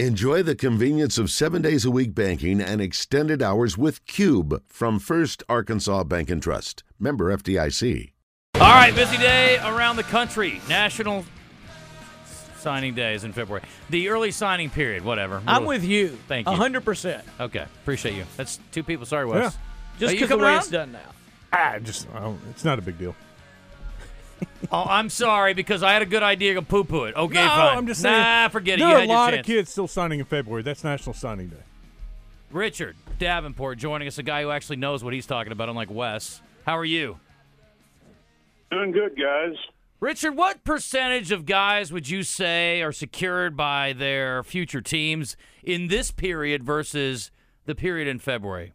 Enjoy the convenience of seven days a week banking and extended hours with Cube from First Arkansas Bank and Trust. Member FDIC. All right, busy day around the country. National signing day is in February. The early signing period, whatever. I'm We'll- with you. Thank you. hundred percent. Okay, appreciate you. That's two people. Sorry, Wes. Just Are you because the coming way around? it's done now. Ah, just oh, it's not a big deal. Oh, I'm sorry because I had a good idea to poo poo it. Okay, no, fine. I'm just saying. Nah, forget it. There are a lot of kids still signing in February. That's National Signing Day. Richard Davenport joining us, a guy who actually knows what he's talking about, unlike Wes. How are you? Doing good, guys. Richard, what percentage of guys would you say are secured by their future teams in this period versus the period in February?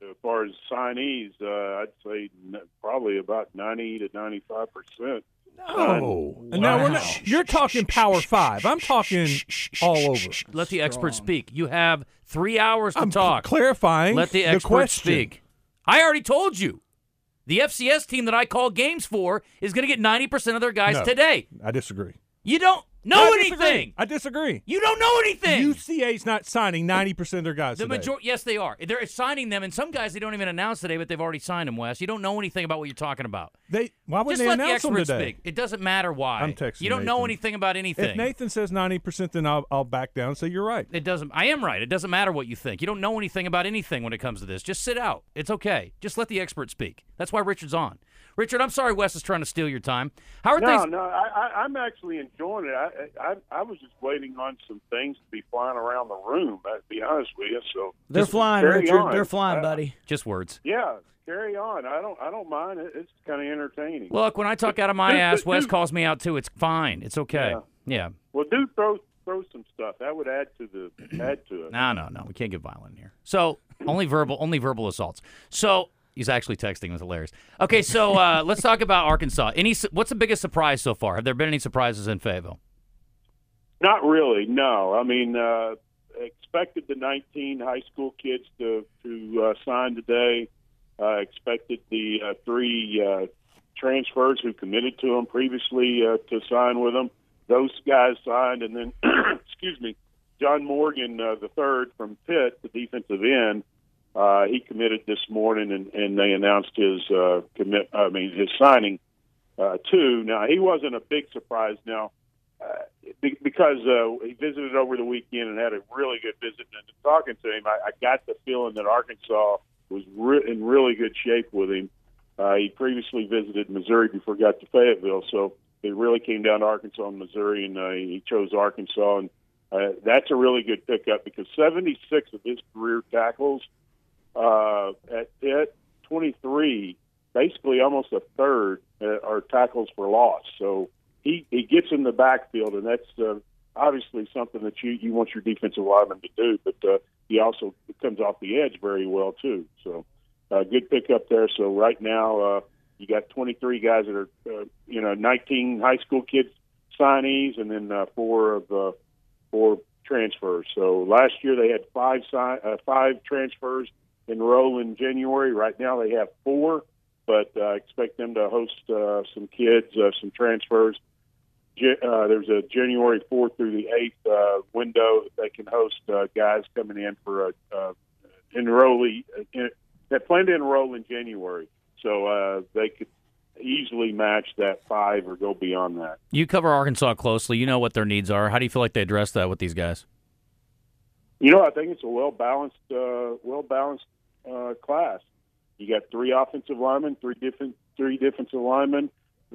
As far as signees, uh, I'd say n- probably about 90 to 95 percent. And now we're not, you're talking Power Five. I'm talking all over. Let the expert speak. You have three hours to I'm talk. clarifying Let the the expert question. speak. I already told you. The FCS team that I call games for is going to get 90% of their guys No. today. I disagree. You don't know I disagree. anything. I disagree. You don't know anything. UCA's not signing 90% of their guys the today. majority, yes, they are. They're signing them, and some guys they don't even announce today, but they've already signed them. Wes, you don't know anything about what you're talking about. They why wouldn't Just they let the announce them today? speak. It doesn't matter why. I'm texting You don't know anything about anything. If Nathan says 90%, then I'll, I'll back down and say you're right. It doesn't. I am right. It doesn't matter what you think. You don't know anything about anything when it comes to this. Just sit out. It's okay. Just let the expert speak. That's why Richard's on. Richard, I'm sorry Wes is trying to steal your time. How are No, things? no, I, I, I'm actually enjoying it. I, I, I was just waiting on some things to be flying around the room. To be honest with you, so They're flying, Richard. on. They're flying, Uh, buddy. Just words. Yeah, carry on. I don't, I don't mind it. It's kind of entertaining. Look, when I talk out of my Dude, ass, dude, Wes dude. calls me out too. It's fine. It's okay. Yeah. Yeah. well, do throw, throw some stuff. That would add to the, add to it. No, no, no. We can't get violent here. So only verbal, only verbal assaults. So he's actually texting. It was hilarious. Okay, so uh, let's talk about Arkansas. Any? What's the biggest surprise so far? Have there been any surprises in Fayetteville? Not really. No, I mean, uh, expected the 19 high school kids to to uh, sign today. Uh, expected the uh, three uh, transfers who committed to them previously uh, to sign with them. Those guys signed, and then excuse me, John Morgan uh, the third from Pitt, the defensive end. Uh, he committed this morning, and, and they announced his uh, commit. I mean, his signing uh, too. Now he wasn't a big surprise. Now because uh, he visited over the weekend and had a really good visit. And talking to him, I, I got the feeling that Arkansas was re- in really good shape with him. Uh, he previously visited Missouri before he got to Fayetteville, so it really came down to Arkansas and Missouri, and uh, he chose Arkansas. And uh, that's a really good pickup because 76 of his career tackles uh, at Pitt, 23, basically almost a third, uh, are tackles for loss. So he he gets in the backfield, and that's uh, obviously something that you you want your defensive lineman to do. But uh, he also comes off the edge very well too. So uh, good pickup there. So right now uh, you got 23 guys that are uh, you know 19 high school kids signees, and then uh, four of uh, four transfers. So last year they had five si- uh, five transfers enroll in January. Right now they have four, but uh, I expect them to host uh, some kids, uh, some transfers. Uh, there's a January 4th through the 8th uh, window that they can host uh, guys coming in for a uh, enrollee in, that plan to enroll in January. So uh, they could easily match that five or go beyond that. You cover Arkansas closely. You know what their needs are. How do you feel like they address that with these guys? You know, I think it's a well balanced, uh, well balanced uh, class. You got three offensive linemen, three different, three defensive linemen,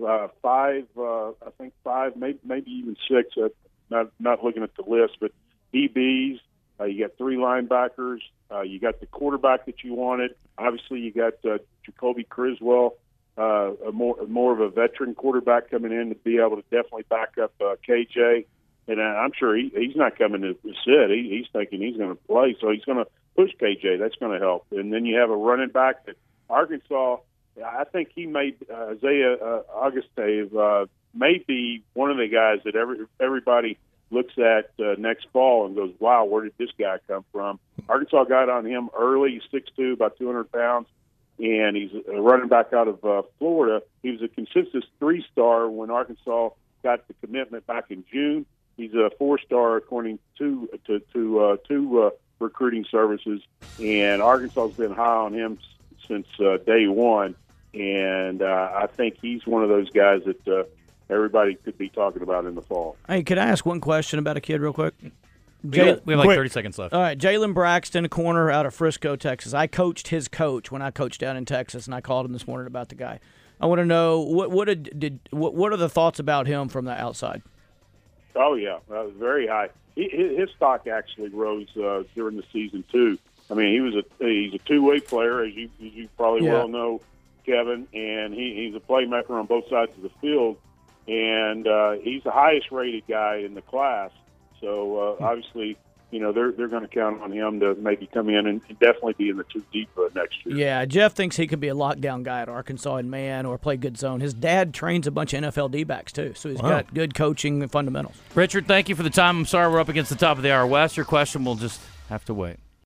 uh, five, uh, I think five, maybe maybe even six. Uh, not not looking at the list, but DBs. Uh, you got three linebackers. Uh, you got the quarterback that you wanted. Obviously, you got uh, Jacoby Criswell, uh, a more more of a veteran quarterback coming in to be able to definitely back up uh, KJ. And uh, I'm sure he, he's not coming to sit. He, he's thinking he's going to play, so he's going to push KJ. That's going to help. And then you have a running back that Arkansas. I think he made uh, Isaiah uh, Augustave uh, may be one of the guys that every everybody looks at uh, next fall and goes, "Wow, where did this guy come from?" Arkansas got on him early. He's six two, about two hundred pounds, and he's a running back out of uh, Florida. He was a consensus three star when Arkansas got the commitment back in June. He's a four-star according to to to uh, to uh, recruiting services, and Arkansas's been high on him since uh, day one. And uh, I think he's one of those guys that uh, everybody could be talking about in the fall. Hey, could I ask one question about a kid real quick? Jay, we have like Quick. 30 seconds left. All right, Jalen Braxton, a corner out of Frisco, Texas. I coached his coach when I coached down in Texas, and I called him this morning about the guy. I want to know what what did, did what, what are the thoughts about him from the outside? Oh yeah, that was very high. He, his his stock actually rose uh, during the season too. I mean, he was a he's a two way player, as you as you probably Yeah. well know, Kevin, and he, he's a playmaker on both sides of the field, and uh, he's the highest rated guy in the class. So uh, obviously, you know they're they're going to count on him to maybe come in and definitely be in the two deep uh, next year. Yeah, Jeff thinks he could be a lockdown guy at Arkansas in man or play good zone. His dad trains a bunch of NFL D backs too, so he's got good coaching and fundamentals. Richard, thank you for the time. I'm sorry we're up against the top of the hour Wes. Your question will just have to wait.